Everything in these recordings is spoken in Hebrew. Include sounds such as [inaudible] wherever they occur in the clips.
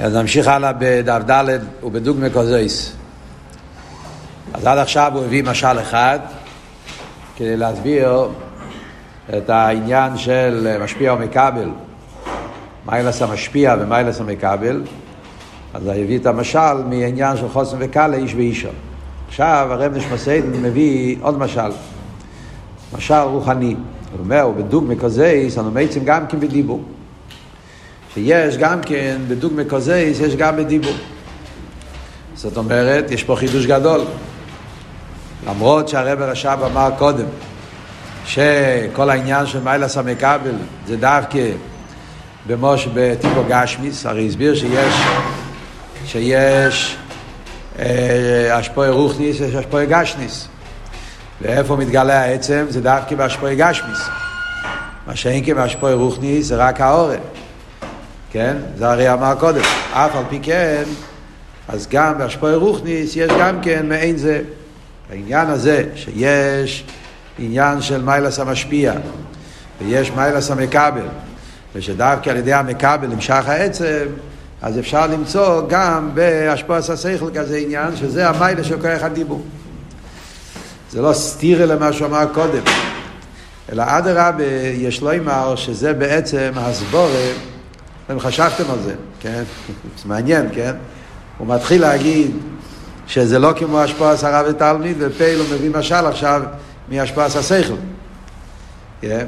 אז נמשיך הלאה בדף ד' ובדוגמא קוזויס. אז עד עכשיו הוא הביא משל אחד כדי להסביר את העניין של משפיע ומקבל, מיילס המשפיע ומיילס המקבל. אז הוא הביא את המשל מעניין של חוסן וקל לאיש ואישו. עכשיו הרב נשמסיידן מביא עוד משל, משל רוחני. הוא אומר, בדוגמא קוזויס אנו מצים גם כן בדיבור. שיש גם כן, בדוגמא קוזייס, יש גם בדיבור. זאת אומרת, יש פה חידוש גדול. למרות שהרבר רש"ב אמר קודם, שכל העניין של מיילס המקבל זה דווקא במוש בטיפו גשמיס, הרי הסביר שיש, שיש אה, אשפוי רוחניס, יש אשפוי גשניס. ואיפה מתגלה העצם? זה דווקא באשפוי גשמיס. מה שאין כבאשפוי רוחניס זה רק האורן. כן? זה הרי אמר קודם. אף על פי כן, אז גם בהשפועי רוחניס יש גם כן מעין זה. העניין הזה שיש עניין של מיילס המשפיע ויש מיילס המקבל ושדווקא על ידי המקבל נמשך העצם אז אפשר למצוא גם בהשפועס השכל כזה עניין שזה המיילס של כוח הדיבור. זה לא סתירה למה שהוא אמר קודם אלא אדרבה יש לו אמר שזה בעצם הסבורה אתם חשבתם על זה, כן? זה מעניין, כן? הוא מתחיל להגיד שזה לא כמו השפעת הרב ותלמיד, ופייל הוא מביא משל עכשיו מהשפעת השכל. כן?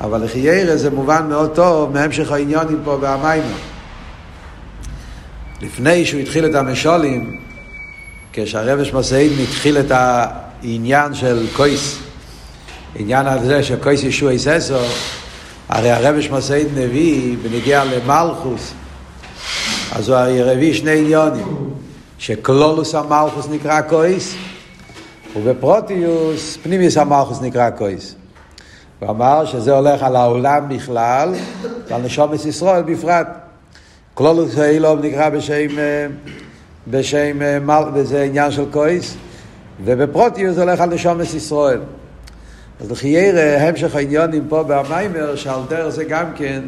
אבל לחיירה זה מובן מאוד טוב מהמשך העניונים פה והמיימר. לפני שהוא התחיל את המשולים, כשהרבש מסעיד התחיל את העניין של קויס, עניין הזה של קויס ישוע איססו, הרי הרבש מסעיד נביא בנגיע למלכוס, אז הוא הביא שני עניונים, שקלולוס המלכוס נקרא קויס, ובפרוטיוס פנימיוס המלכוס נקרא קויס. הוא אמר שזה הולך על העולם בכלל ועל נשומת ישראל בפרט. קלולוס האילוב נקרא בשם, בשם, וזה עניין של קויס, ובפרוטיוס הולך על נשומת ישראל. אז לחיירה, המשך העניונים פה במיימר, שעל דרך זה גם כן,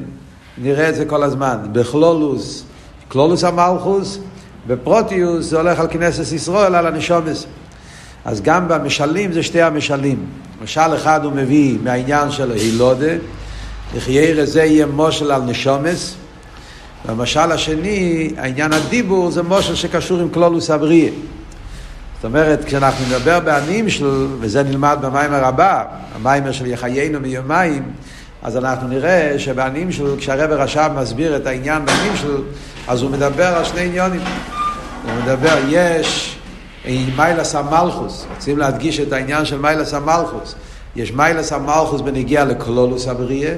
נראה את זה כל הזמן. בכלולוס, כלולוס המלכוס, בפרוטיוס זה הולך על כנסת ישראל, על הנשומס. אז גם במשלים זה שתי המשלים. משל אחד הוא מביא מהעניין של הילודה, לחיירה זה יהיה מושל על נשומס, והמשל השני, העניין הדיבור, זה מושל שקשור עם כלולוס הבריאה. זאת אומרת, כשאנחנו נדבר בעניים של, וזה נלמד במיימר הבא, המיימר של יחיינו מיומיים, אז אנחנו נראה שבעניים של, כשהרבר רש"ב מסביר את העניין בעניים של, אז הוא מדבר על שני עניונים. הוא מדבר, יש מיילס המלכוס, רוצים להדגיש את העניין של מיילס המלכוס. יש מיילס המלכוס בנגיע לקלולוס הבריאה,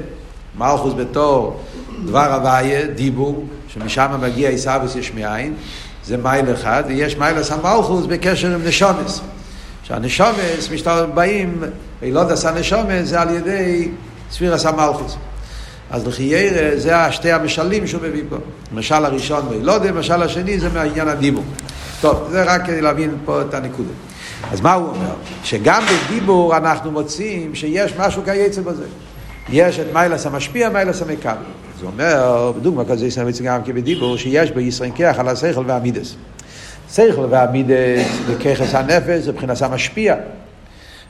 מלכוס בתור דבר הוויה, דיבור, שמשם מגיע עיסאוויס יש מאין. זה מייל אחד, ויש מיילס המלכוס בקשר עם נשומס. שהנשומס באים, אילוד עשה נשומס זה על ידי ספירס המלכוס. אז לחיירה זה השתי המשלים שהוא מביא פה. המשל הראשון ואילוד, המשל השני זה מהעניין הדיבור. טוב, זה רק כדי להבין פה את הנקודה. אז מה הוא אומר? שגם בדיבור אנחנו מוצאים שיש משהו כייצא בזה. יש את מיילס המשפיע, מיילס המקבל. הוא אומר, בדוגמה כזה יש לנו גם כבדיבור, שיש בישראל כיח על השכל והמידס. שכל והמידס וככס הנפש זה מבחינת המשפיע,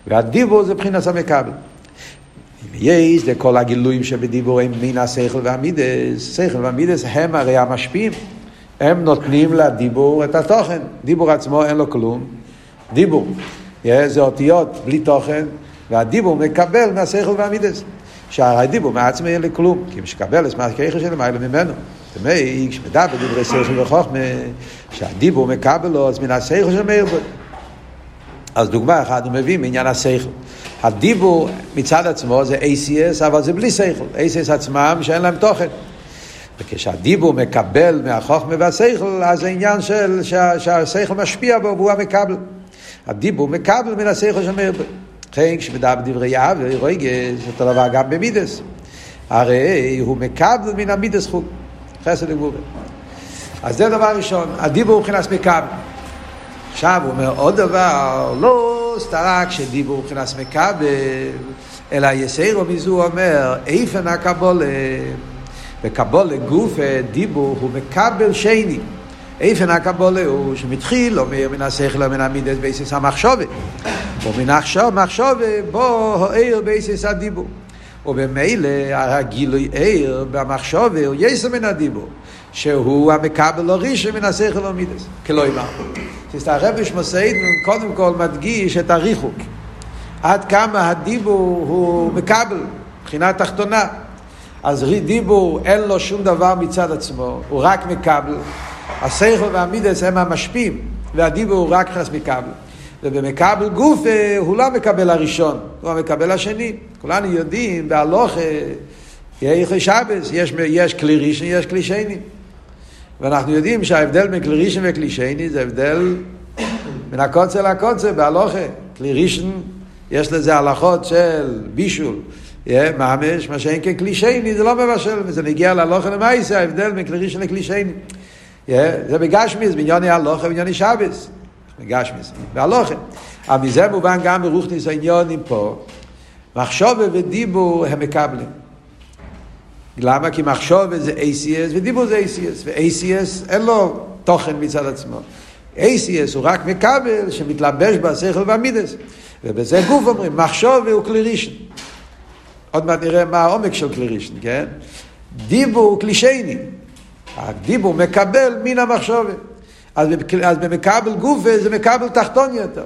והדיבור זה מבחינת המקבל. אם יש, זה כל הגילויים שבדיבור הם מן השכל והמידס, שכל והמידס הם הרי המשפיעים. הם נותנים לדיבור את התוכן. דיבור עצמו אין לו כלום. דיבור. זה אותיות בלי תוכן, והדיבור מקבל מהשכל והמידס. שהדיבור מעצמי אין לי כלום, כי משקבל את מה ככה של מעלה ממנו. זאת אומרת, כשמדבר דברי שכל וחוכמה, שהדיבור מקבל לו, אז מן השכל של מאיר בו. אז דוגמה אחת הוא מביא מעניין השכל. הדיבור מצד עצמו זה ACS, אבל זה בלי שכל. ACS עצמם שאין להם תוכן. וכשהדיבור מקבל מהחוכמה והשכל, אז זה עניין של שהשכל משפיע בו והוא המקבל. הדיבור מקבל מן השכל של מאיר בו. לכן כשמדבר בדברי אבי, רויגס, אותו דבר גם במידס. הרי הוא מקבל מן המידס חוג. חסד וגבורה. אז זה דבר ראשון, הדיבור הוא מבחינת מקבל. עכשיו הוא אומר עוד דבר, לא סתרק שדיבור הוא מבחינת מקבל, אלא יסיירו מזו אומר, איפן הקבולה. בקבולה גוף דיבור הוא מקבל שני. איפן הקבולה הוא שמתחיל אומר מן השכל ומן המידס בייסס המחשובת. ומן המחשובת בו העיר בייסס הדיבור. ובמילא הגילוי עיר במחשובת הוא יסר מן הדיבור. שהוא המקבל הראשון מן השכל ומידס. כלא אמר. הרב שמוסיידן קודם כל מדגיש את הריחוק. עד כמה הדיבור הוא מקבל, מבחינה תחתונה. אז דיבור אין לו שום דבר מצד עצמו, הוא רק מקבל. השכל והמידס הם המשפיעים, והדיבור הוא רק נכנס מקבל. ובמקבל גוף הוא לא מקבל הראשון, הוא המקבל השני. כולנו יודעים, בהלוך, יהיה שבס, יש, יש כלי ראשון, יש כלי שני. ואנחנו יודעים שההבדל בין כלי ראשון וכלי שני זה הבדל מן הקוצר לקוצר בהלוכה. כלי ראשון, יש לזה הלכות של בישול. ממש, מה שאין כן כלי שני, זה לא מבשל, וזה מגיע להלוכה למעשה, ההבדל בין כלי ראשון לכלי שני. זה בגשמיס, בעניוני הלוכה ובעניוני שבס. בגשמיס, בהלוכה. אבל מזה מובן גם ברוכניס העניונים פה, מחשובה ודיבור הם מקבלים. למה? כי מחשוב זה ACS ודיבור זה ACS, ו-ACS אין לו תוכן מצד עצמו. ACS הוא רק מקבל שמתלבש בשכל והמידס. ובזה גוף אומרים, מחשוב הוא כלי ראשון. עוד מעט נראה מה העומק של כלי ראשון, כן? דיבור הוא כלי שני. הדיבור מקבל מן המחשוב. אז, במקבל גוף זה מקבל תחתון יותר.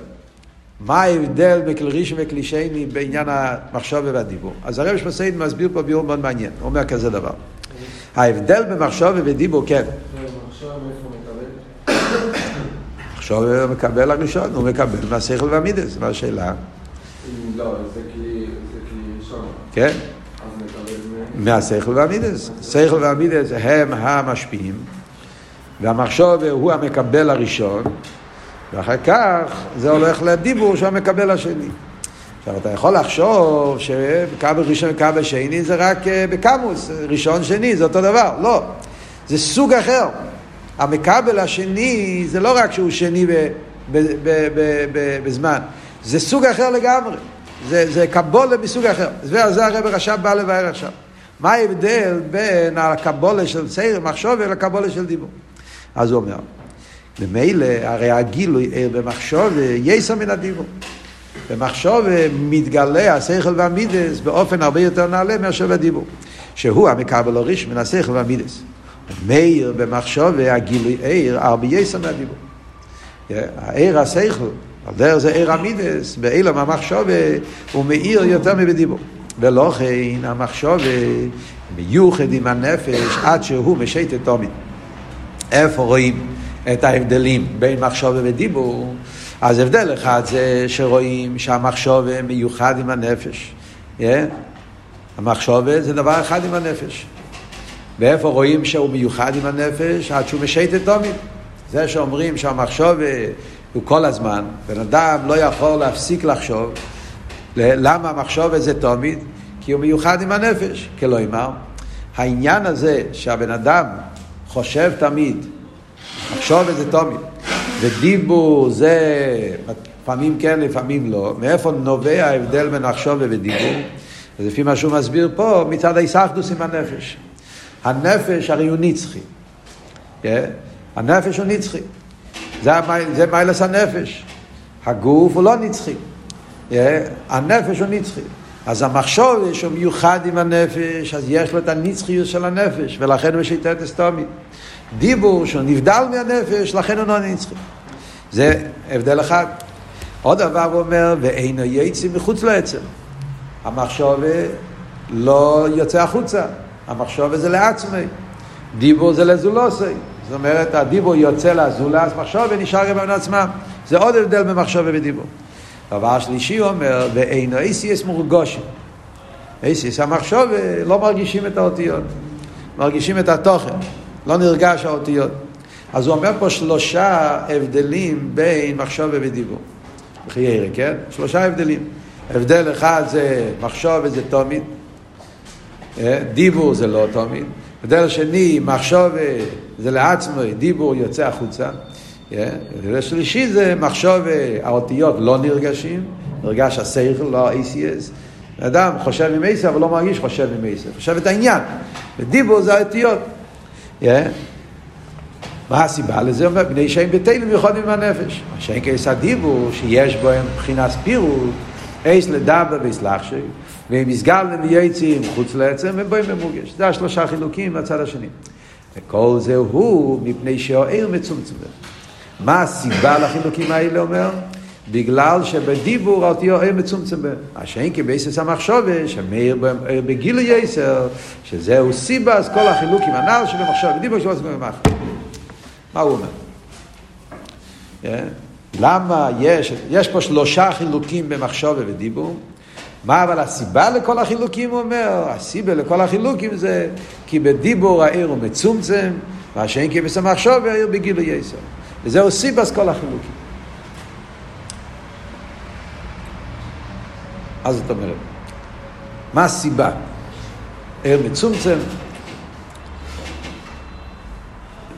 מה ההבדל בכלי ראשון וכלי שני בעניין המחשוב והדיבור? אז הרב שמסעיד מסביר פה ביור מאוד מעניין, הוא אומר כזה דבר. ההבדל במחשוב ודיבור, כן. מחשוב מקבל הראשון, הוא מקבל מהשכל והמידס, מה השאלה? לא, זה כלי ראשון. כן. מהשכל והמידס. שכל והמידס הם המשפיעים, והמחשוב הוא המקבל הראשון. ואחר כך זה הולך לדיבור שהוא המקבל השני. עכשיו, אתה יכול לחשוב שכבל ראשון וכבל שני זה רק אה, בקמוס, ראשון, שני, זה אותו דבר. לא, זה סוג אחר. המקבל השני זה לא רק שהוא שני ב, ב, ב, ב, ב, בזמן, זה סוג אחר לגמרי. זה, זה קבולה מסוג אחר. וזה הרב רש"ב בא לבאר עכשיו. מה ההבדל בין הקבולה של סייר מחשוב לקבולה של דיבור? אז הוא אומר, ממילא הרי הגילוי ער במחשוב יסע מן הדיבור. במחשוב מתגלה השכל והמידס באופן הרבה יותר נעלה מאשר בדיבור. שהוא המקבל הריש מן השכל והמידס. מאיר במחשוב הגילוי ער הרבה יסע מהדיבור. הער השכל, על דרך זה ער המידס, באילם המחשוב הוא מאיר יותר מבדיבור. ולא כן המחשוב מיוחד עם הנפש עד שהוא משייט את תומית. איפה רואים? את ההבדלים בין מחשוב ודיבור, אז הבדל אחד זה שרואים שהמחשוב מיוחד עם הנפש. Yeah? המחשוב זה דבר אחד עם הנפש. ואיפה רואים שהוא מיוחד עם הנפש? עד שהוא משייט את תומית. זה שאומרים שהמחשוב הוא כל הזמן, בן אדם לא יכול להפסיק לחשוב. למה המחשוב זה תומית? כי הוא מיוחד עם הנפש, כלא אמר. העניין הזה שהבן אדם חושב תמיד מחשוב איזה תומי. ודיבור זה לפעמים כן, לפעמים לא. מאיפה נובע ההבדל בין מחשוב ודיבור? לפי מה שהוא מסביר פה, מצד ההיסחדוס עם הנפש. הנפש הרי הוא נצחי. Yeah? הנפש הוא נצחי. זה, זה מיילס הנפש. הגוף הוא לא נצחי. הנפש הוא נצחי. אז המחשוב שהוא מיוחד עם הנפש, אז יש לו את הנצחיות של הנפש, ולכן הוא משיטה את הסתומית. דיבור שהוא נבדל מהנפש, לכן הוא לא נצחי. זה הבדל אחד. עוד דבר הוא אומר, ואינו יצא מחוץ לעצם. המחשוב לא יוצא החוצה, המחשוב זה לעצמי. דיבור זה לזולוסי. זאת אומרת, הדיבור יוצא לזולה, אז מחשוב ונשאר גם בין עצמם. זה עוד הבדל במחשוב ובדיבור. דבר שלישי הוא אומר, ואינו אייסיאס מורגושים. אייסיאס, המחשוב לא מרגישים את האותיות, מרגישים את התוכן. לא נרגש האותיות. אז הוא אומר פה שלושה הבדלים בין מחשוב ודיבור. בחיירה, כן? שלושה הבדלים. הבדל אחד זה מחשוב וזה תומית, אה? דיבור זה לא תומית. הבדל שני, מחשוב זה לעצמו, דיבור יוצא החוצה. אה? הבדל שלישי זה מחשוב, האותיות לא נרגשים, נרגש השכל, לא ה-ACS. אדם חושב עם עשר אבל לא מרגיש חושב עם עשר, חושב את העניין. ודיבור זה האותיות. Yeah. מה הסיבה לזה? אומר, בני שם בתלם יכולים עם הנפש. שאין כעס הדיבור, שיש בו מבחינת פירוט, עץ לדבר ויסלח שי, והם יסגל ויועצים חוץ לעצם, ובואים במורגש. זה השלושה חילוקים מהצד השני. וכל זה הוא מפני שהאיר מצומצם. מה הסיבה לחילוקים האלה אומר? בגלל שבדיבור האותיו איר מצומצם. מה שאין כי בעשר המחשובה, שמאיר בגיל יסר, שזהו סיבה, אז כל החילוקים הנ"ל שבמחשוב, בדיבור שלו זה במחשב. מה הוא אומר? Yeah. למה יש, יש פה שלושה חילוקים במחשוב ודיבור, מה אבל הסיבה לכל החילוקים הוא אומר? הסיבה לכל החילוקים זה כי בדיבור העיר הוא מצומצם, מה שאין כי בסמחשוב העיר בגילוי יסר. וזהו סיבס כל החילוקים. אז זאת אומרת, מה הסיבה? עיר מצומצם,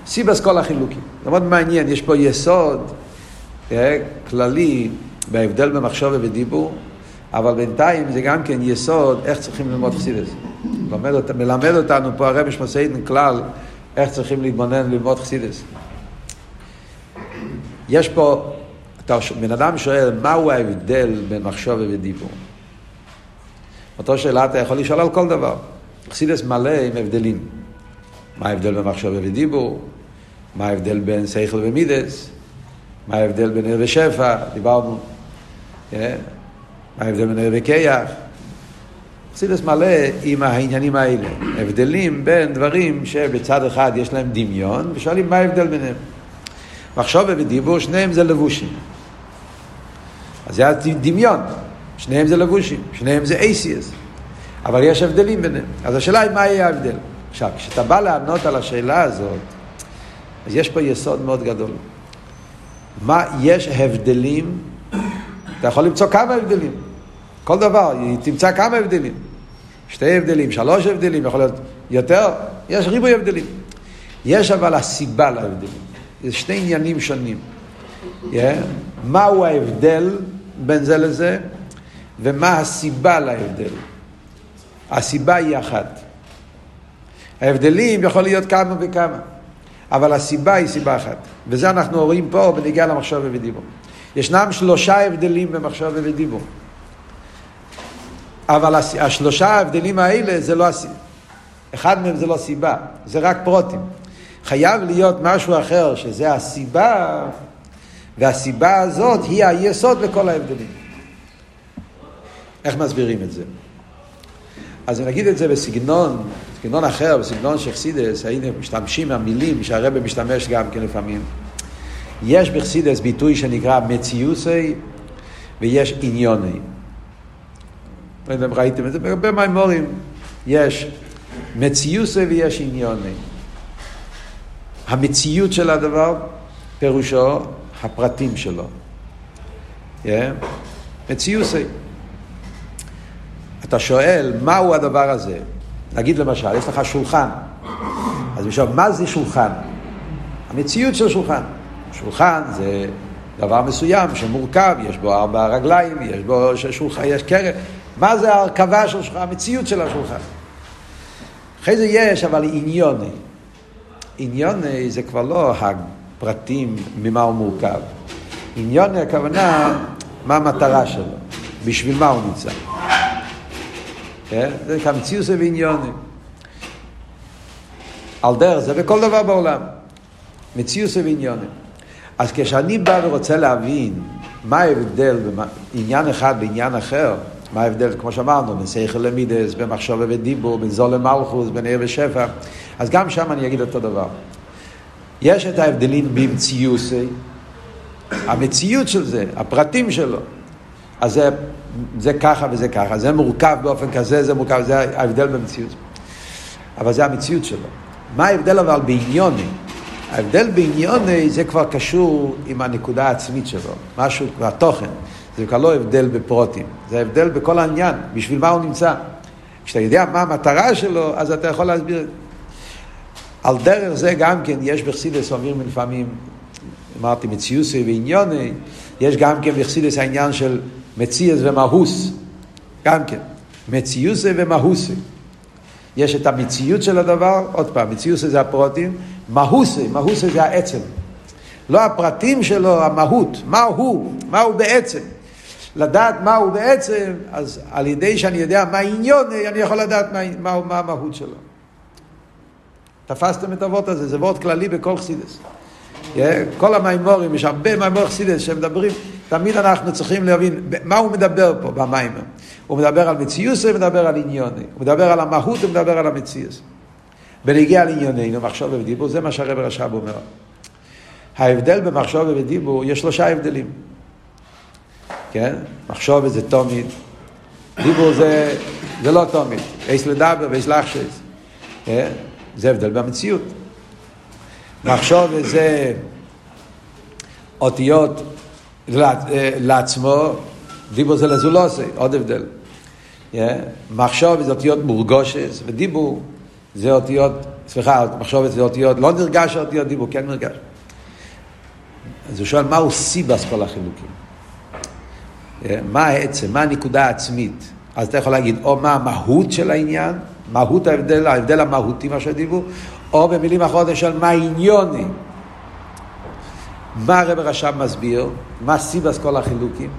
סיבס כל החילוקים. זה מאוד מעניין, יש פה יסוד אה, כללי בהבדל במחשוב ובדיבור, אבל בינתיים זה גם כן יסוד איך צריכים ללמוד חסידס. מלמד, מלמד אותנו פה הרבי שמסעידן כלל איך צריכים להתבונן ללמוד חסידס. יש פה, בן אדם שואל מהו ההבדל בין מחשוב ודיבור. אותו שאלה אתה יכול לשאול על כל דבר. חסידס מלא עם הבדלים. מה ההבדל בין מחשוב ודיבור? מה ההבדל בין שכל ומידס? מה ההבדל בין ער ושפע? דיברנו. כן? מה ההבדל בין ער וכיח? חסידס מלא עם העניינים האלה. הבדלים בין דברים שבצד אחד יש להם דמיון, ושואלים מה ההבדל ביניהם. מחשוב ודיבור, שניהם זה לבושים. אז זה הדמיון, שניהם זה לבושים, שניהם זה אייסיאס. אבל יש הבדלים ביניהם. אז השאלה היא מה יהיה ההבדל. עכשיו, כשאתה בא לענות על השאלה הזאת, אז יש פה יסוד מאוד גדול. מה, יש הבדלים, אתה יכול למצוא כמה הבדלים. כל דבר, תמצא כמה הבדלים. שתי הבדלים, שלוש הבדלים, יכול להיות יותר, יש ריבוי הבדלים. יש אבל הסיבה להבדלים. זה שני עניינים שונים. Yeah. מהו ההבדל בין זה לזה, ומה הסיבה להבדל. הסיבה היא אחת. ההבדלים יכול להיות כמה וכמה. אבל הסיבה היא סיבה אחת. וזה אנחנו רואים פה בנגיעה למחשב ודיבור. ישנם שלושה הבדלים במחשב ודיבור. אבל השלושה ההבדלים האלה זה לא הסיבה. אחד מהם זה לא סיבה, זה רק פרוטים. חייב להיות משהו אחר שזה הסיבה, והסיבה הזאת היא היסוד לכל ההבדלים. איך מסבירים את זה? אז נגיד את זה בסגנון בסגנון אחר, בסגנון של חסידס, היינו משתמשים מהמילים שהרבא משתמש גם כן לפעמים. יש בחסידס ביטוי שנקרא מציוסי ויש עניוני. לא יודע אם ראיתם את זה, בהרבה מימורים יש מציוסי ויש עניוני. המציאות של הדבר, פירושו הפרטים שלו. Yeah. מציוסי. אתה שואל, מהו הדבר הזה? נגיד למשל, יש לך שולחן. אז עכשיו, מה זה שולחן? המציאות של שולחן. שולחן זה דבר מסוים שמורכב, יש בו ארבע רגליים, יש בו שולחן, יש קרן. מה זה ההרכבה של שולחן? המציאות של השולחן. אחרי זה יש אבל עניוני. עניוני זה כבר לא הפרטים ממה הוא מורכב. עניוני הכוונה מה המטרה שלו, בשביל מה הוא נמצא. כן? זה כמציאוס ועניונים. על דרך זה בכל דבר בעולם. מציאוס ועניונים. אז כשאני בא ורוצה להבין מה ההבדל בעניין אחד בעניין אחר, מה ההבדל, כמו שאמרנו, בין שכל למידס, בין מחשבה ודיבור, בין זול למלכוס, בין עיר ושפע, אז גם שם אני אגיד אותו דבר. יש את ההבדלים במציוסי, המציאות של זה, הפרטים שלו. אז זה זה ככה וזה ככה, זה מורכב באופן כזה, זה מורכב, זה ההבדל במציאות. אבל זה המציאות שלו. מה ההבדל אבל בעניוני? ההבדל בעניוני זה כבר קשור עם הנקודה העצמית שלו, משהו, והתוכן. זה כבר לא הבדל בפרוטים, זה הבדל בכל העניין, בשביל מה הוא נמצא. כשאתה יודע מה המטרה שלו, אז אתה יכול להסביר. על דרך זה גם כן, יש בחסידס אומרים לפעמים, אמרתי מציוסי ועניוני, יש גם כן בחסידס העניין של מציאס ומהוס, גם כן. מציוסי ומהוסי. יש את המציאות של הדבר, עוד פעם, מציוסי זה הפרוטים, מהוסי, מהוסי זה העצם. לא הפרטים שלו, המהות, מה הוא, מה הוא בעצם. לדעת מה הוא בעצם, אז על ידי שאני יודע מה העניון, אני יכול לדעת מה, מה, מה המהות שלו. תפסתם את הוורט הזה, זה וורט כללי בכל חסידס. כל המימורים, יש הרבה מימור חסידס שמדברים, תמיד אנחנו צריכים להבין מה הוא מדבר פה במיימר. הוא מדבר על מציוס, הוא מדבר על עניוני. הוא מדבר על המהות, הוא מדבר על המציוס. בנגיע לעניוננו, מחשוב ודיבור, זה מה שהרבר רש"ב אומר. ההבדל במחשוב ובדיבור, יש שלושה הבדלים. כן? מחשוב זה תומית, דיבור זה, זה לא תומית. יש לדבר ויש לחשס. כן? זה הבדל במציאות. מחשוב זה אותיות לעצמו, דיבור זה לזולוסי, עוד הבדל. מחשוב זה אותיות מורגושס, ודיבור זה אותיות, סליחה, מחשוב זה אותיות, לא נרגש אותיות דיבור, כן נרגש. אז הוא שואל, מהו סיבס כל החילוקים? מה העצם, מה הנקודה העצמית? אז אתה יכול להגיד, או מה המהות של העניין, מהות ההבדל, ההבדל המהותי מה שדיבור, או במילים אחרות של מה עניוני. מה הרב רש"ב מסביר? מה סיבס כל החילוקים?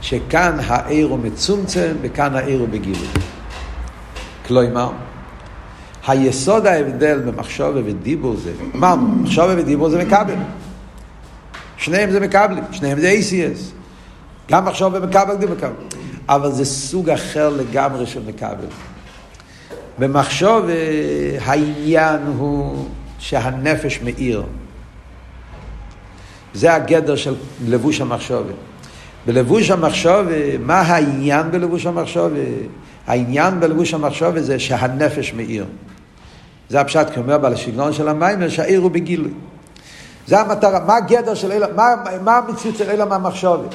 שכאן העיר הוא מצומצם וכאן העיר הוא בגילוי. כלומר, היסוד ההבדל במחשוב ודיבור זה, אמרנו, מחשוב ודיבור זה מקבל. שניהם זה מקבלים, שניהם זה ACS. גם מחשוב ומקבל זה מקבל. אבל זה סוג אחר לגמרי של מקבל. במחשוב העניין הוא שהנפש מאיר. זה הגדר של לבוש המחשבת. בלבוש המחשבת, מה העניין בלבוש המחשבת? העניין בלבוש המחשבת זה שהנפש מאיר. זה הפשט כאומר בעל השגנון של המים, שהעיר הוא בגילוי. זה המטרה, מה הגדר של אלה, מה, מה המציאות של אלה מהמחשבת?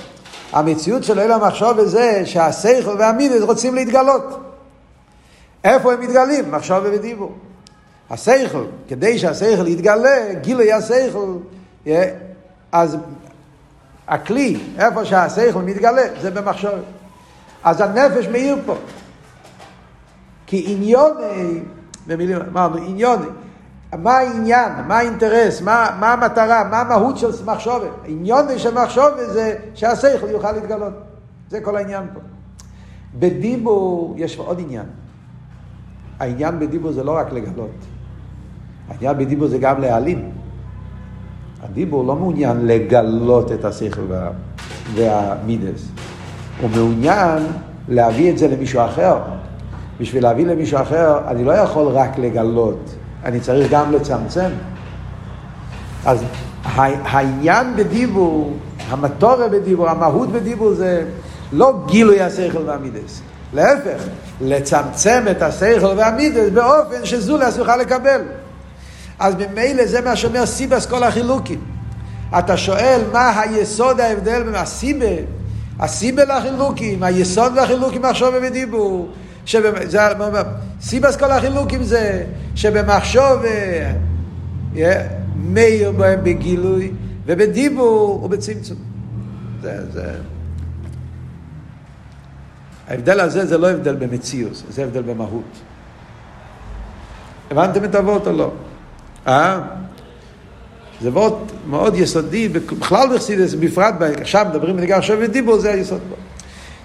המציאות של אלה המחשבת זה שהסייכל והמידס רוצים להתגלות. איפה הם מתגלים? מחשבת ודיבור. הסייכל, כדי שהסייכל יתגלה, גילוי הסייכל, אז הכלי, איפה שהשכל מתגלה, זה במחשבת. אז הנפש מאיר פה. כי עניוני, במילים, אמרנו, עניוני, מה העניין, מה האינטרס, מה, מה המטרה, מה המהות של מחשובת. עניוני של מחשובת זה שהשכל יוכל להתגלות. זה כל העניין פה. בדיבור יש עוד עניין. העניין בדיבור זה לא רק לגלות. העניין בדיבור זה גם להעלים. הדיבור לא מעוניין לגלות את השכל וה... והמידס. הוא מעוניין להביא את זה למישהו אחר. בשביל להביא למישהו אחר, אני לא יכול רק לגלות, אני צריך גם לצמצם. אז העניין בדיבור, המטורה בדיבור, המהות בדיבור זה לא גילוי השכל והמידס. להפך, לצמצם את השכל והמידס באופן שזולס יוכל לקבל. אז ממילא זה מה שאומר סיבס כל החילוקים. אתה שואל מה היסוד ההבדל בין הסיבה, הסיבה לחילוקים, היסוד והחילוקים מחשוב ודיבור. שבמ... סיבס כל החילוקים זה שבמחשוב מאיר בהם בגילוי ובדיבור ובצמצום. זה, זה... ההבדל הזה זה לא הבדל במציאות, זה הבדל במהות. הבנתם את אבות או לא? אה? זה וורט מאוד יסודי, בכלל בחסידס, בפרט, עכשיו מדברים בנגע עכשיו ודיבור, זה היסוד פה.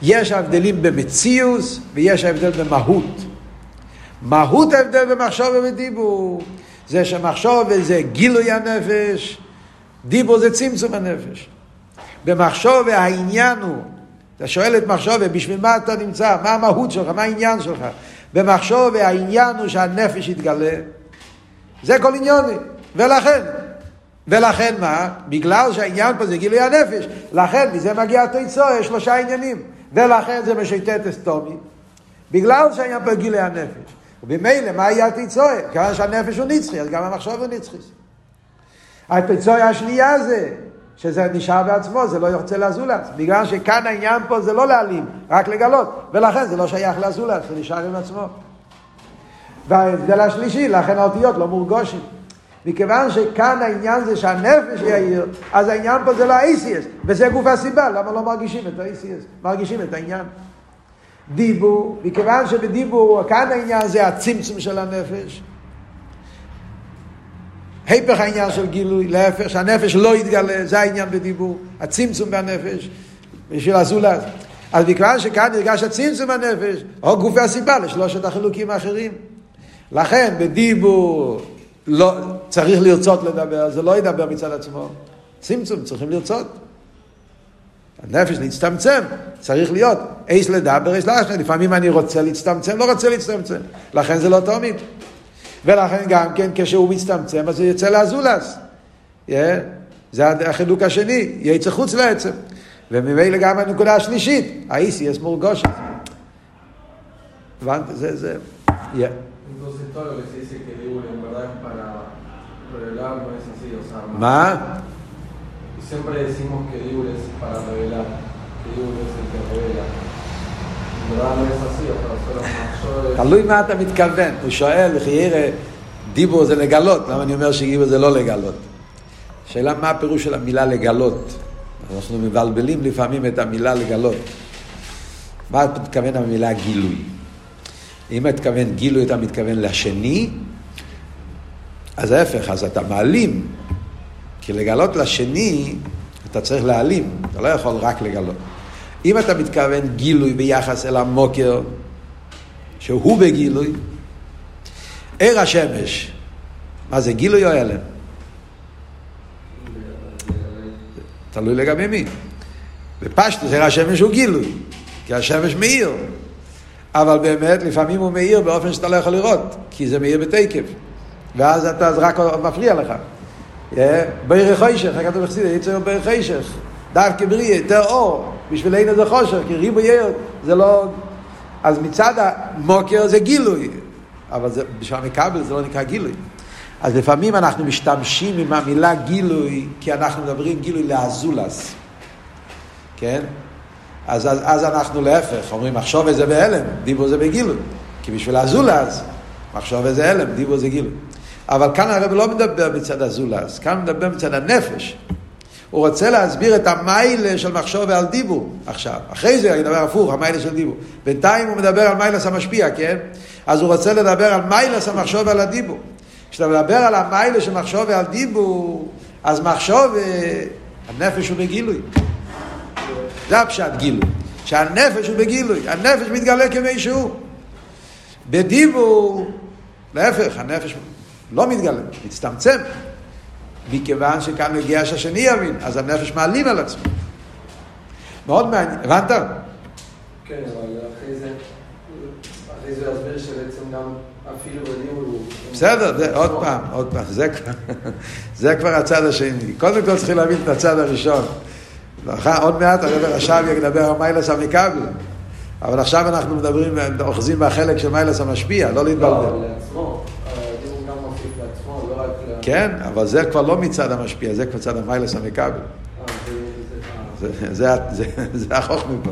יש הבדלים במציאוס ויש הבדל במהות. מהות ההבדל במחשוב ובדיבור זה שמחשוב זה גילוי הנפש, דיבור זה צמצום הנפש. במחשוב העניין הוא, אתה שואל את מחשוב, בשביל מה אתה נמצא? מה המהות שלך? מה העניין שלך? במחשוב העניין הוא שהנפש יתגלה. זה כל עניוני. ולכן, ולכן מה? בגלל שהעניין פה זה גילוי הנפש, לכן מזה מגיע יש שלושה עניינים. ולכן זה משיטת אסטומי, בגלל שהעניין פה גילוי הנפש. ובמילא, מה יהיה התיצור? כיוון שהנפש הוא נצחי, אז גם המחשב הוא נצחי. התיצור השנייה זה, שזה נשאר בעצמו, זה לא יוצא לזולת. בגלל שכאן העניין פה זה לא להעלים, רק לגלות. ולכן זה לא שייך לזולת, זה נשאר עם עצמו. וההבדל השלישי, לכן האותיות לא מורגושים. מכיוון שכאן העניין זה שהנפש יאיר, אז העניין פה זה לא ה-ACS, וזה גוף הסיבה, למה לא מרגישים את ה-ACS? מרגישים את העניין. דיבור, מכיוון שבדיבור, כאן העניין זה הצמצום של הנפש. היפך העניין של גילוי, להפך, שהנפש לא יתגלה, זה העניין בדיבור, הצמצום בנפש, בשביל הזולז. אז מכיוון שכאן נרגש הצמצום בנפש, או גופי הסיבה לשלושת החילוקים האחרים. לכן בדיבור לא, צריך לרצות לדבר, זה לא ידבר מצד עצמו. צמצום, צריכים לרצות. הנפש להצטמצם, צריך להיות אייס לדבר, אייס לאשנה. לפעמים אני רוצה להצטמצם, לא רוצה להצטמצם. לכן זה לא תמיד. ולכן גם כן כשהוא מצטמצם, אז הוא יוצא לאזולס. Yeah. זה החילוק השני, יצא חוץ לעצם. וממילא גם הנקודה השלישית, האיסיאס מורגושת. הבנת? זה, זה, yeah. O sea, מה? siempre decimos que Dios es para revelar, que Dios es el que revela. תלוי מה אתה מתכוון. הוא שואל, חיירה, דיבור זה לגלות, למה אני אומר שגיבור זה לא לגלות? שאלה מה הפירוש של המילה לגלות? אנחנו מבלבלים לפעמים את המילה לגלות. מה אתה מתכוון במילה גילוי? אם אתה מתכוון גילוי, אתה מתכוון לשני, אז ההפך, אז אתה מעלים. כי לגלות לשני, אתה צריך להעלים, אתה לא יכול רק לגלות. אם אתה מתכוון גילוי ביחס אל המוקר, שהוא בגילוי, ער השמש, מה זה גילוי או הלם? תלוי לגבי מי. בפשטוס ער השמש הוא גילוי, כי השמש מאיר. אבל באמת, לפעמים הוא מאיר באופן שאתה לא יכול לראות, כי זה מאיר בתקף. ואז אתה זה רק מפריע לך. בערך חושך, כתוב בחסיד, יצר בערך חושך. דווקא בריא, יותר אור, בשבילנו זה חושך, כי ריבו יאיר זה לא... אז מצד המוקר זה גילוי, אבל זה, בשביל המכבל זה לא נקרא גילוי. אז לפעמים אנחנו משתמשים עם המילה גילוי, כי אנחנו מדברים גילוי לאזולס. כן? אז, אז, אז אנחנו להפך, אומרים מחשוב זה בהלם, דיבור זה בגילוי. כי בשביל הזולז, מחשוב זה הלם, דיבור זה גילוי. אבל כאן הרב לא מדבר מצד הזולז, כאן מדבר מצד הנפש. הוא רוצה להסביר את המיילה של מחשוב ועל דיבור עכשיו. אחרי זה ידבר הפוך, המיילה של דיבור. בינתיים הוא מדבר על מיילס המשפיע, כן? אז הוא רוצה לדבר על מיילס המחשוב ועל הדיבור. כשאתה מדבר על המיילה של מחשוב ועל דיבור, אז מחשוב, הנפש הוא בגילוי. זה הפשט גילוי. שהנפש הוא בגילוי, הנפש מתגלה כמי שהוא. בדיבור, להפך, הנפש לא מתגלה, מצטמצם. מכיוון שכאן מגיע שהשני יבין, אז הנפש מעלים על עצמו. מאוד מעניין, הבנת? כן, אבל אחרי זה, אחרי זה להסביר שבעצם גם אפילו בדיבור הוא... בסדר, זה, עוד פעם, עוד פעם, זה כבר, [laughs] זה כבר הצד השני. קודם כל צריכים להבין את הצד הראשון. עוד מעט הרב עכשיו ידבר על מיילס המכבל. אבל עכשיו אנחנו מדברים, אוחזים בחלק של מיילס המשפיע, לא להתבלבל. לא, לעצמו, הדיבור גם מוסיף לעצמו, לא רק ל... כן, אבל זה כבר לא מצד המשפיע, זה כבר צד המיילס המכבל. זה- החוכמה פה.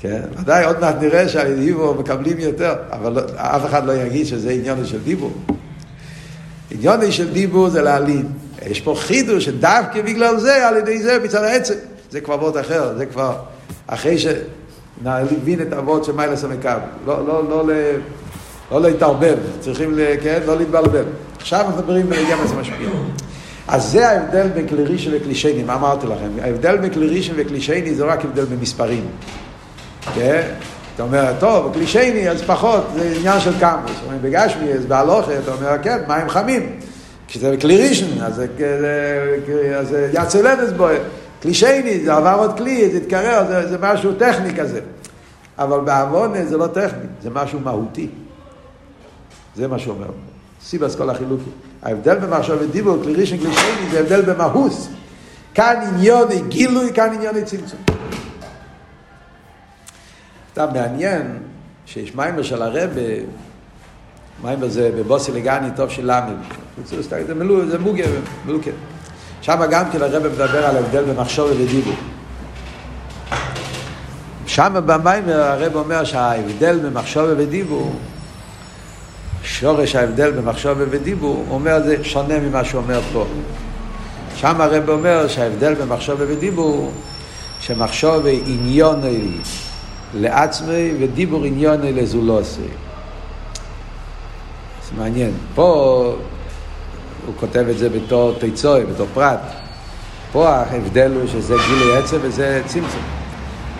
כן, ודאי עוד מעט נראה שהדיבור מקבלים יותר, אבל לא, אף אחד לא יגיד שזה עניין של דיבור. עניין של דיבור זה להעלים. יש פה חידוש שדווקא בגלל זה, על ידי זה, מצד העצם. זה כבר וורט אחר, זה כבר אחרי שנבין את הוורד של מיילס המקב. לא, לא, לא, לא להתערבב, צריכים, כן, לא להתבלבל. עכשיו אנחנו מדברים בעניין הזה משפיע. אז זה ההבדל בין כלי ראשון וכלי שני, מה אמרתי לכם? ההבדל בין כלי ראשון וכלי שני זה רק הבדל במספרים. כן? אתה אומר, טוב, כלי שני אז פחות, זה עניין של קמפוס. אומרים, בגשמי, אז בהלוכה, אתה אומר, כן, מים חמים. כשזה כלי ראשון, אז זה- זה- זה יצא לדס בו. כלי שני, זה עבר עוד כלי, זה התקרר, זה, זה משהו טכני כזה. אבל בעוון זה לא טכני, זה משהו מהותי. זה מה שהוא אומר. סיבס כל החילוקים. ההבדל במחשב ודיבור, כלי ראשון, כלי שני, זה הבדל במהוס. כאן עניוני גילוי, כאן עניוני צמצום. אתה מעניין שיש מיימר של הרבה, מיימר זה בבוסי לגני טוב של למד. זה מוגה, מלוקה. שם גם כן הרבה מדבר על ההבדל במחשוב ודיבור. שם במיימר הרב אומר שההבדל במחשוב ודיבור, שורש ההבדל במחשוב ודיבור, הוא אומר זה שונה ממה שהוא אומר פה. שם הרב אומר שההבדל במחשוב ודיבור, שמחשוב עניון היא. לעצמי ודיבור עניוני לזולוסי. זה מעניין. פה הוא כותב את זה בתור תיצוי, בתור פרט. פה ההבדל הוא שזה גילוי עצם וזה צמצום.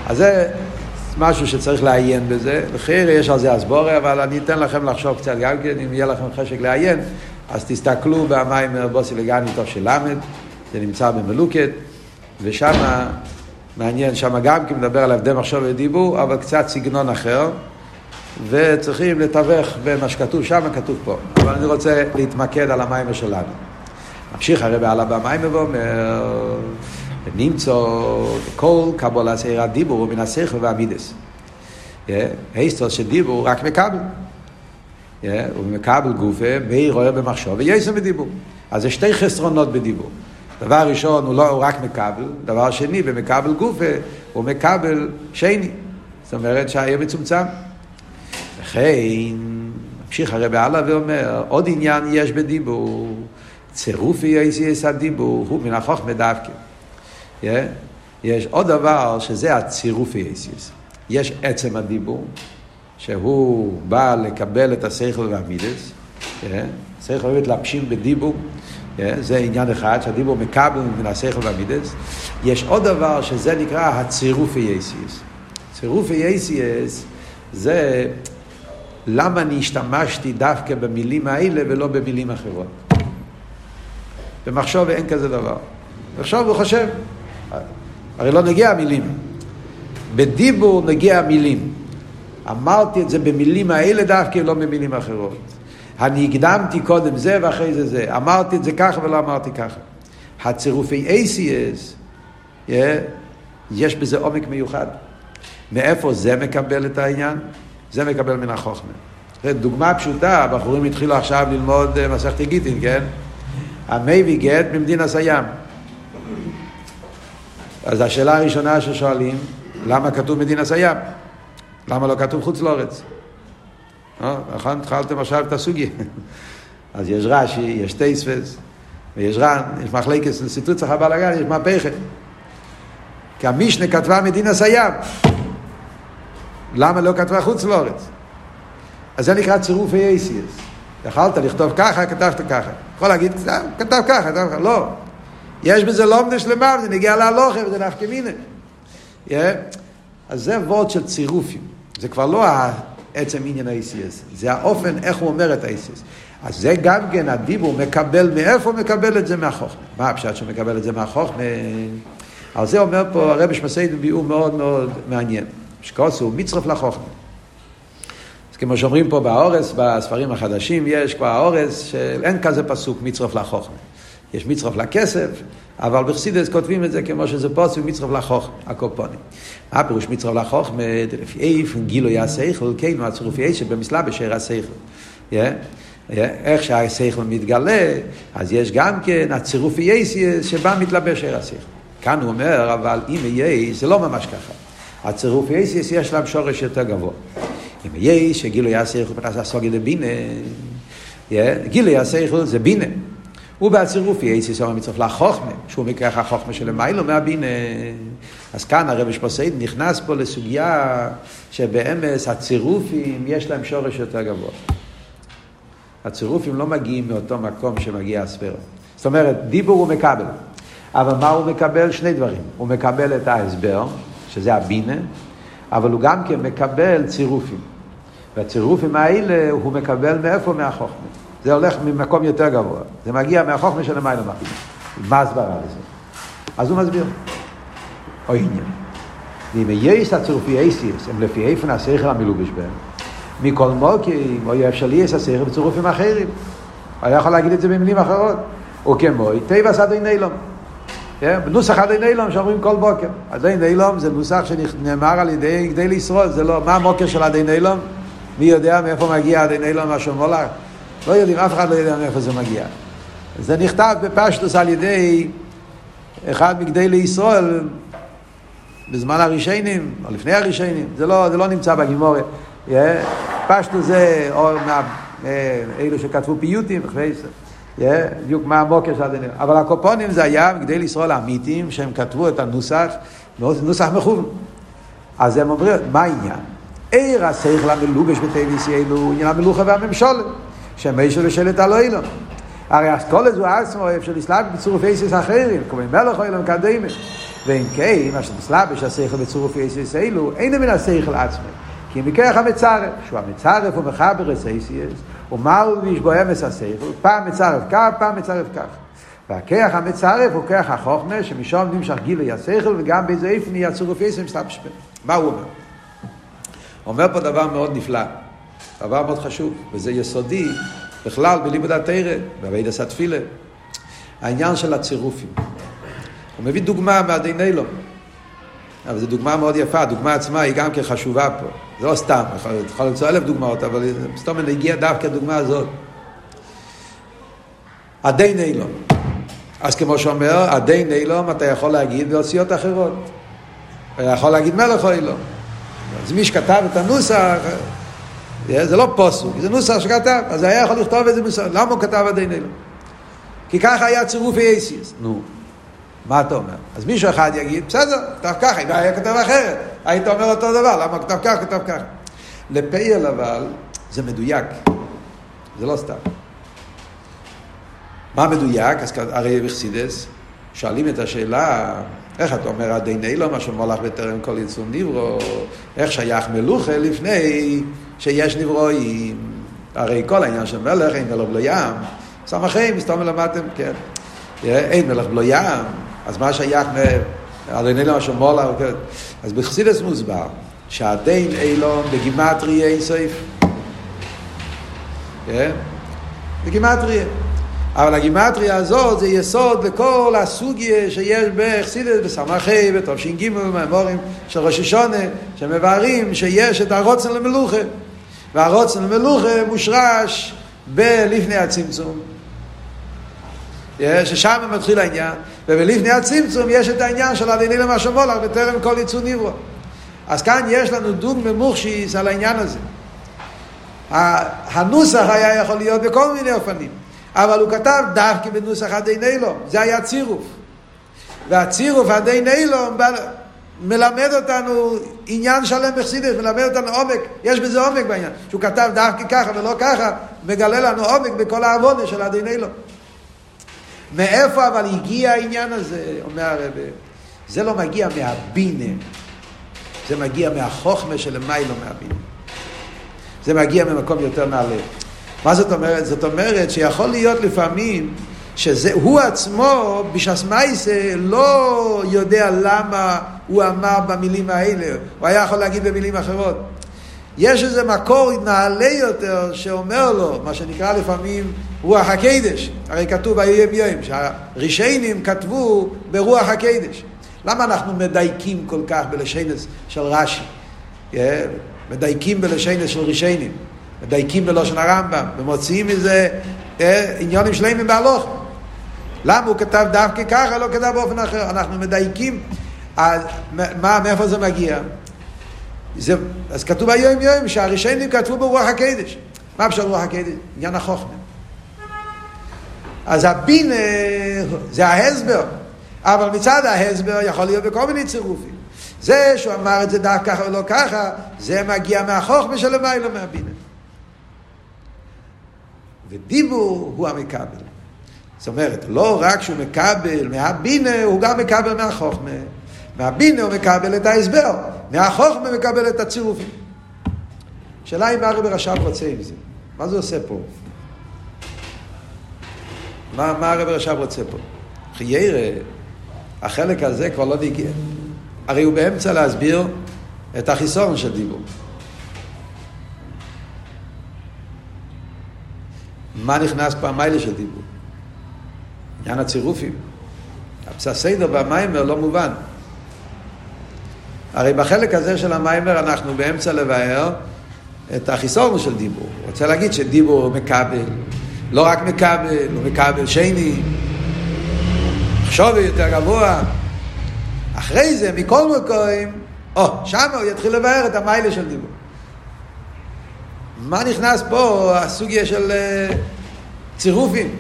אז זה משהו שצריך לעיין בזה. לחייר יש על זה הסבורי, אבל אני אתן לכם לחשוב קצת גם כן, אם יהיה לכם חשק לעיין, אז תסתכלו במים בוסי לגני טוב של למד, זה נמצא במלוקת, ושם מעניין, שם גם כי מדבר על הבדל מחשוב ודיבור, אבל קצת סגנון אחר, וצריכים לתווך בין מה שכתוב שם, כתוב פה. אבל אני רוצה להתמקד על המים שלנו. ממשיך הרי בעלה במים ואומר, נמצא כל קבול עשיר הדיבור מן השכל והמידס. היסטוס של דיבור רק מקבל. הוא מקבל גופה, מי רואה במחשוב ויישם בדיבור. אז זה שתי חסרונות בדיבור. דבר ראשון, הוא לא הוא רק מקבל, דבר שני, במקבל גופה, הוא מקבל שני. זאת אומרת שהיה מצומצם. לכן, ממשיך הרב הלאה ואומר, עוד עניין יש בדיבור, צירופי יסיס הדיבור, הוא מן החוכמה דווקא. Yeah. יש עוד דבר שזה הצירופי יסיס. יש עצם הדיבור, שהוא בא לקבל את השכל והמידס, yeah. שכל והמידס להפשים בדיבור. זה עניין אחד, שהדיבור מקבל מן השכל והמידס. יש עוד דבר שזה נקרא הצירופי יסיס. צירופי יסיס זה למה אני השתמשתי דווקא במילים האלה ולא במילים אחרות. במחשוב אין כזה דבר. עכשיו הוא חושב, הרי לא נגיע המילים. בדיבור נגיע המילים. אמרתי את זה במילים האלה דווקא, לא במילים אחרות. אני הקדמתי קודם זה ואחרי זה זה. אמרתי את זה ככה ולא אמרתי ככה. הצירופי ACS, yeah, יש בזה עומק מיוחד. מאיפה זה מקבל את העניין? זה מקבל מן החוכמה. דוגמה פשוטה, הבחורים התחילו עכשיו ללמוד אה, מסכת גיטין, כן? המייבי גט ממדינס הים. אז השאלה הראשונה ששואלים, למה כתוב מדינס הים? למה לא כתוב חוץ לארץ? אה, נכון? התחלתם עכשיו את הסוגיה. אז יש רש"י, יש טייספס, ויש ר"ן, יש מחלקת סיטוץ הבלאגן, יש מהפכת. כי המשנה כתבה מדינס הים. למה לא כתבה חוץ לארץ? אז זה נקרא צירוף אייסיאס. יכלת לכתוב ככה, כתבת ככה. יכול להגיד, כתב ככה, כתב ככה. לא. יש בזה לומדה שלמה, וזה נגיע להלוכה, וזה נפקא מינה. Yeah. אז זה וורד של צירופים. זה כבר לא עצם עניין ה-ACS, זה האופן איך הוא אומר את ה-ACS. אז זה גם כן, הדיבור מקבל, מאיפה הוא מקבל את זה מהחוכמה? מה הפשט שהוא מקבל את זה מהחוכמה? על זה אומר פה הרבי שמסייד ביאור מאוד מאוד מעניין. שקוסו הוא מצרף לחוכמה. אז כמו שאומרים פה באורס, בספרים החדשים, יש כבר האורס שאין כזה פסוק מצרף לחוכמה. יש מצרף לכסף, אבל בחסידס כותבים את זה כמו שזה פוסק מצרף לחוכמה, הקופונים. מה פירוש מצרף לחוכמה? לפי איפן גילוי השכל, כן, מה צירוף יש במסלע בשער השכל. איך שהשכל מתגלה, אז יש גם כן הצירוף יסי שבה מתלבש שער השכל. כאן הוא אומר, אבל אם יהיה, זה לא ממש ככה. הצירוף יסי יש להם שורש יותר גבוה. אם יהיה שגילוי השכל פנס הסוגיה לבינה, גילוי השכל זה בינה. הוא בצירוף יהיה סומה מצרף לחוכמה, שהוא מכרך החוכמה של מיילו מהבינה. אז כאן הרב שפוסייד נכנס פה לסוגיה שבאמס הצירופים יש להם שורש יותר גבוה. הצירופים לא מגיעים מאותו מקום שמגיע הספירה. זאת אומרת, דיבור הוא מקבל. אבל מה הוא מקבל? שני דברים. הוא מקבל את ההסבר, שזה הבינה, אבל הוא גם כן מקבל צירופים. והצירופים האלה הוא מקבל מאיפה? מהחוכמה. זה הולך ממקום יותר גבוה. זה מגיע מהחוכמה של המים למטה. מה הסברה לזה? אז הוא מסביר. או עניין. ואם יש הצירופי אייסיס, הם לפי איפן השכל המלובש בהם, מכל מוקים, או אפשר לי יש השכל בצירופים אחרים. הוא יכול להגיד את זה במילים אחרות. או כמו, טבע סדרי נילום. בנוסח עדי נילום שאומרים כל בוקר. עדי נילום זה נוסח שנאמר על ידי גדי לישרוד, זה לא, מה המוקר של עדי נילום? מי יודע מאיפה מגיע עדי נילום מה שאומר לך? לא יודעים, אף אחד לא יודע מאיפה זה מגיע. זה נכתב בפשטוס על ידי אחד מגדי לישראל בזמן הרישיינים, או לפני הרישיינים, זה לא, זה לא נמצא בגימורת. פשטוס זה או מה, אה, אלו שכתבו פיוטים, בדיוק מה המוקר של הדין. אבל הקופונים זה היה מגדי לישראל האמיתיים, שהם כתבו את הנוסח, נוסח מכוון. אז הם אומרים, מה העניין? עיר השכל המלוגש בטייביס אלו עניין המלוכה והממשולת, שמישהו לשלט על אילון. הרי אסכולת הוא עצמו אפשר לסלב בצירוף איסיס אחרים, כמו מלך אילון קדימה. ואם כן, מה שנסלבש השכל בצירוף איסיס אלו, אין מן השכל עצמו. כי מכרך המצרף, שהוא המצרף הוא מחבר את איסיס, הוא מלביש בו אמס השכל, פעם מצרף כך, פעם מצרף כך. והכרך המצרף הוא כרך החוכמה, שמשום נמשך גילי השכל, וגם באיזה איפן יהיה צירוף איסיס מסתבשפן. מה הוא אומר? אומר פה דבר מאוד נפלא, דבר מאוד חשוב, וזה יסודי בכלל בלימוד התרא, בעבידת התפילה, העניין של הצירופים. הוא מביא דוגמה מהדי נילום, אבל זו דוגמה מאוד יפה, הדוגמה עצמה היא גם כן חשובה פה, זה לא סתם, יכול למצוא אלף דוגמאות, אבל סתום הגיע דווקא הדוגמה הזאת. הדי נילום. אז כמו שאומר, הדי נילום אתה יכול להגיד באותיות אחרות. אתה יכול להגיד מלך או אילום. אז מי שכתב את הנוסח, זה לא פוסוק, זה נוסח שכתב, אז היה יכול לכתוב את זה בסוף. למה הוא כתב עדיין אלו? כי ככה היה צירוף אייסיס. נו, מה אתה אומר? אז מישהו אחד יגיד, בסדר, כתב ככה, אם היה כתב אחרת, היית אומר אותו דבר, למה כתב ככה, כתב ככה. לפייל אבל, זה מדויק, זה לא סתם. מה מדויק? אז הרי בחסידס, שואלים את השאלה, איך אתה אומר עדיין אילו, מה שמולך בטרם כל יצור נברו, איך שייך מלוכה לפני שיש נברואים. הרי כל העניין של מלך, אין מלך בלו ים. סמכם, מסתום למדתם, כן. אין מלך בלו ים, אז מה שייך עדיין אילו, מה שמולך, כן. אז בחסידס מוסבר, שעדיין אילו בגימטרי אין סעיף. כן? בגימטרי. אבל הגימטריה הזאת זה יסוד לכל הסוגיה שיש בחסידת בסמכי בתש"ג במאמורים של ראש השונה שמבארים שיש את הרוצן למלוכה. והרוצן למלוכה מושרש בלפני הצמצום. ששם מתחיל העניין ובלפני הצמצום יש את העניין של הדיני למשהו מולך בטרם כל ייצור נברו אז כאן יש לנו דוגמא מוכשיס על העניין הזה. הנוסח היה יכול להיות בכל מיני אופנים אבל הוא כתב דווקא בנוסח עדי נילום, זה היה צירוף. והצירוף עדי נילום מלמד אותנו עניין שלם בחסידס, מלמד אותנו עומק, יש בזה עומק בעניין. שהוא כתב דווקא ככה ולא ככה, מגלה לנו עומק בכל העוונה של עדי נילום. מאיפה אבל הגיע העניין הזה, אומר הרב, זה לא מגיע מהבינה, זה מגיע מהחוכמה שלמיילו מהבינה. זה מגיע ממקום יותר מהלב. מה זאת אומרת? זאת אומרת שיכול להיות לפעמים שהוא עצמו בש"ס מייסה לא יודע למה הוא אמר במילים האלה, הוא היה יכול להגיד במילים אחרות. יש איזה מקור נעלה יותר שאומר לו, מה שנקרא לפעמים רוח הקדש. הרי כתוב ויהיה יום, שהרישיינים כתבו ברוח הקדש. למה אנחנו מדייקים כל כך בלשנס של רש"י? מדייקים בלשנס של רישיינים. מדייקים בלושן הרמב"ם, ומוציאים מזה אה, עניונים שלמים בהלוך. למה הוא כתב דווקא ככה, לא כתב באופן אחר? אנחנו מדייקים. אז מה, מאיפה זה מגיע? זה, אז כתוב היום יום שהראשונים כתבו ברוח הקדש. מה בשביל רוח הקדש? עניין החוכמה. אז הבינה זה ההסבר, אבל מצד ההסבר יכול להיות בכל מיני צירופים. זה שהוא אמר את זה דווקא ככה ולא ככה, זה מגיע מהחוכמה של המילה מהבינה. ודיבור הוא המקבל. זאת אומרת, לא רק שהוא מקבל מהבינה, הוא גם מקבל מהחוכמה. מהבינה הוא מקבל את ההסבר, מהחוכמה מקבל את הצירופים. השאלה אם הרב רש"ב רוצה עם זה. מה זה עושה פה? מה, מה הרב רש"ב רוצה פה? חיירה, החלק הזה כבר לא נגיע. הרי הוא באמצע להסביר את החיסון של דיבור. מה נכנס פה המיילה של דיבור? עניין הצירופים. הפססיידר במיימר לא מובן. הרי בחלק הזה של המיימר אנחנו באמצע לבאר את החיסון של דיבור. הוא רוצה להגיד שדיבור הוא מקבל, לא רק מקבל, הוא מקבל שני, מחשוב יותר גבוה. אחרי זה, מכל מקום, או, שם הוא יתחיל לבאר את המיילה של דיבור. מה נכנס פה הסוגיה של uh, צירופים?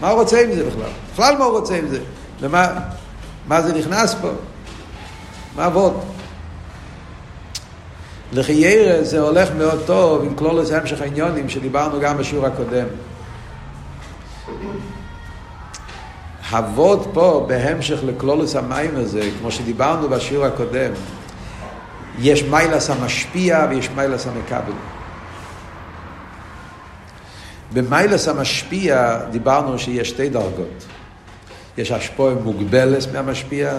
מה הוא רוצה עם זה בכלל? בכלל מה הוא רוצה עם זה? ומה מה זה נכנס פה? מה עבוד? לחיירה זה הולך מאוד טוב עם כלולוס המשך העניונים שדיברנו גם בשיעור הקודם. הוות פה בהמשך לכלולוס המים הזה, כמו שדיברנו בשיעור הקודם, יש מיילס המשפיע ויש מיילס המקבל. במיילס המשפיע דיברנו שיש שתי דרגות. יש השפועה מוגבלת מהמשפיע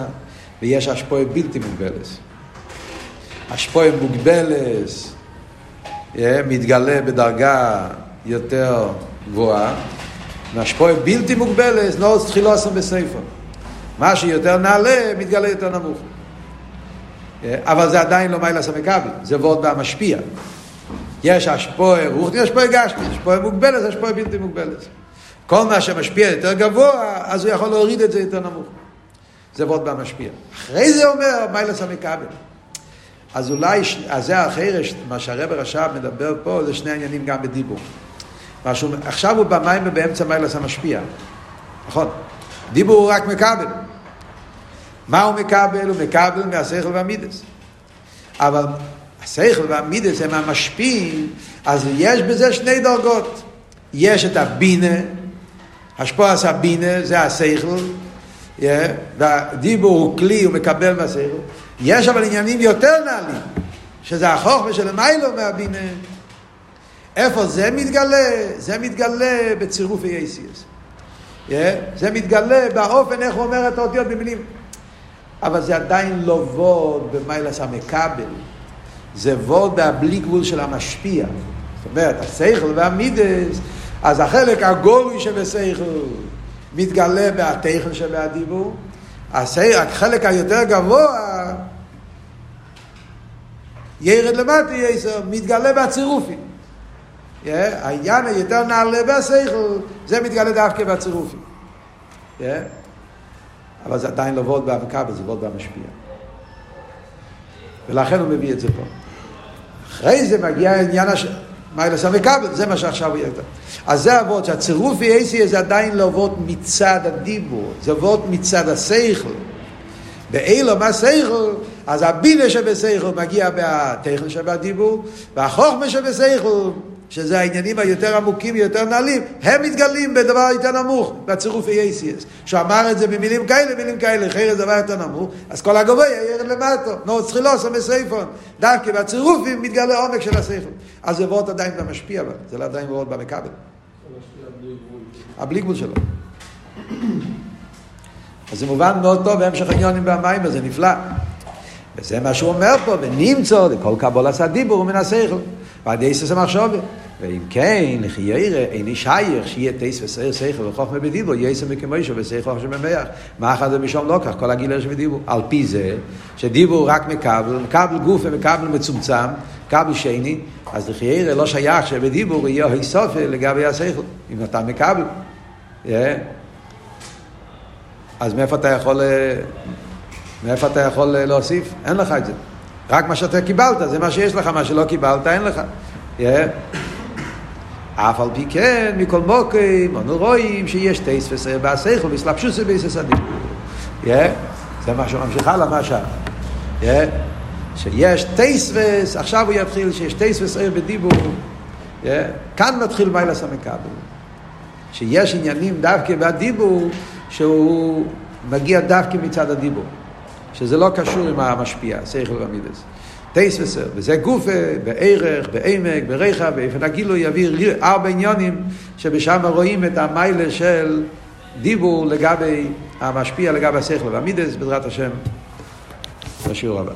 ויש השפועה בלתי מוגבלת. השפועה מוגבלת מתגלה בדרגה יותר גבוהה, והשפועה בלתי מוגבלת לא תחילו עשם בספר. מה שיותר נעלה מתגלה יותר נמוך. אבל זה עדיין לא מיילס המקבל, זה וורד והמשפיע. יש השפועה רוחני, השפועה גשמי, השפועה מוגבלת, השפועה בלתי מוגבלת. כל מה שמשפיע יותר גבוה, אז הוא יכול להוריד את זה יותר נמוך. זה וורד והמשפיע. אחרי זה אומר מיילס המקבל. אז אולי, אז זה החרש, מה שהרב רש"ב מדבר פה, זה שני עניינים גם בדיבור. משהו, עכשיו הוא במים ובאמצע מיילס המשפיע. נכון? דיבור הוא רק מקבל. מה הוא מקבל? הוא מקבל מהשכל והמידס. אבל השכל והמידס הם המשפיעים, אז יש בזה שני דרגות. יש את הבינה, השפוע עשה בינה, זה השכל, yeah, והדיבור הוא כלי, הוא מקבל מהשכל. יש אבל עניינים יותר נעלים, שזה החוכמה של המיילו מהבינה. איפה זה מתגלה? זה מתגלה בצירוף אייסיאס. Yeah, זה מתגלה באופן איך הוא אומר את האותיות במילים. אבל זה עדיין לא ווד במיילס המקבל. זה ווד בלי גבול של המשפיע. זאת אומרת, השכל והמידס, אז החלק הגולוי שבשכל מתגלה בהתכן שבהדיבור. החלק היותר גבוה, ירד למטה יסר, מתגלה בצירופים. העניין היותר נעלה בשכל, זה מתגלה דווקא בצירופים. אבל זה עדיין לא וולד באבקבל, זה וולד במשפיע. ולכן הוא מביא את זה פה. אחרי זה מגיע העניין הש... מיילס המקבל, זה מה שעכשיו הוא ידע. אז זה אבות, שהצירוף אייסי זה עדיין לא אבות מצד הדיבור, זה אבות מצד השכל. באילו מה שכל, אז הבינה שבשכל מגיע מהטכן שבדיבור, והחוכמה שבשכל שזה העניינים היותר עמוקים, יותר נעלים, הם מתגלים בדבר יותר נמוך, בצירוף אייסיאס. שהוא אמר את זה במילים כאלה, מילים כאלה, זה דבר יותר נמוך, אז כל הגבוה ירד למטו, נו צרילוסו מסייפון, דווקא בצירופים מתגלה עומק של הסייפון. אז זה וורט עדיין במשפיע, זה לא עדיין וורט במכבל. הבלי גבול שלו. אז זה מובן מאוד טוב בהמשך עניונים במים, וזה נפלא. וזה מה שהוא אומר פה, ונמצא, לכל קבול עשה דיבור מן השכל. ועד יסס המחשובת. ואם כן, לכי ירא, איני שייך שיהיה טייס וסייר שכל וחוכמה בדיבו, יסם וכמוישו ושכל חוכמה במח. מה אחד זה משום לא כך, כל הגילר שבדיבו. על פי זה, שדיבו רק מקבל, מקבל גוף ומקבל מצומצם, מקבל שני, אז לכי ירא לא שייך שבדיבור יהיה היסופה לגבי השכל, אם אתה מקבל. אז מאיפה אתה יכול, מאיפה אתה יכול להוסיף? אין לך את זה. רק מה שאתה קיבלת, זה מה שיש לך, מה שלא קיבלת, אין לך. אף על פי כן, מכל מוקים, אנו רואים שיש טייס וסר בהסייכל, והסלבשוס ובייסס הדיבור. זה מה שממשיך הלאה, מה שם. שיש טייס וס, עכשיו הוא יתחיל שיש טייס וסר בדיבור. כאן מתחיל מיילס המקבל. שיש עניינים דווקא בדיבור, שהוא מגיע דווקא מצד הדיבור. שזה לא קשור עם המשפיע, שכל ומידס. טייס וסר, וזה גופה, בערך, בעמק, ברחב, באיפן הגילוי יביא ארבע עניונים שבשם רואים את המיילה של דיבור לגבי המשפיע, לגבי השכל והמידס, בעזרת השם, בשיעור הבא.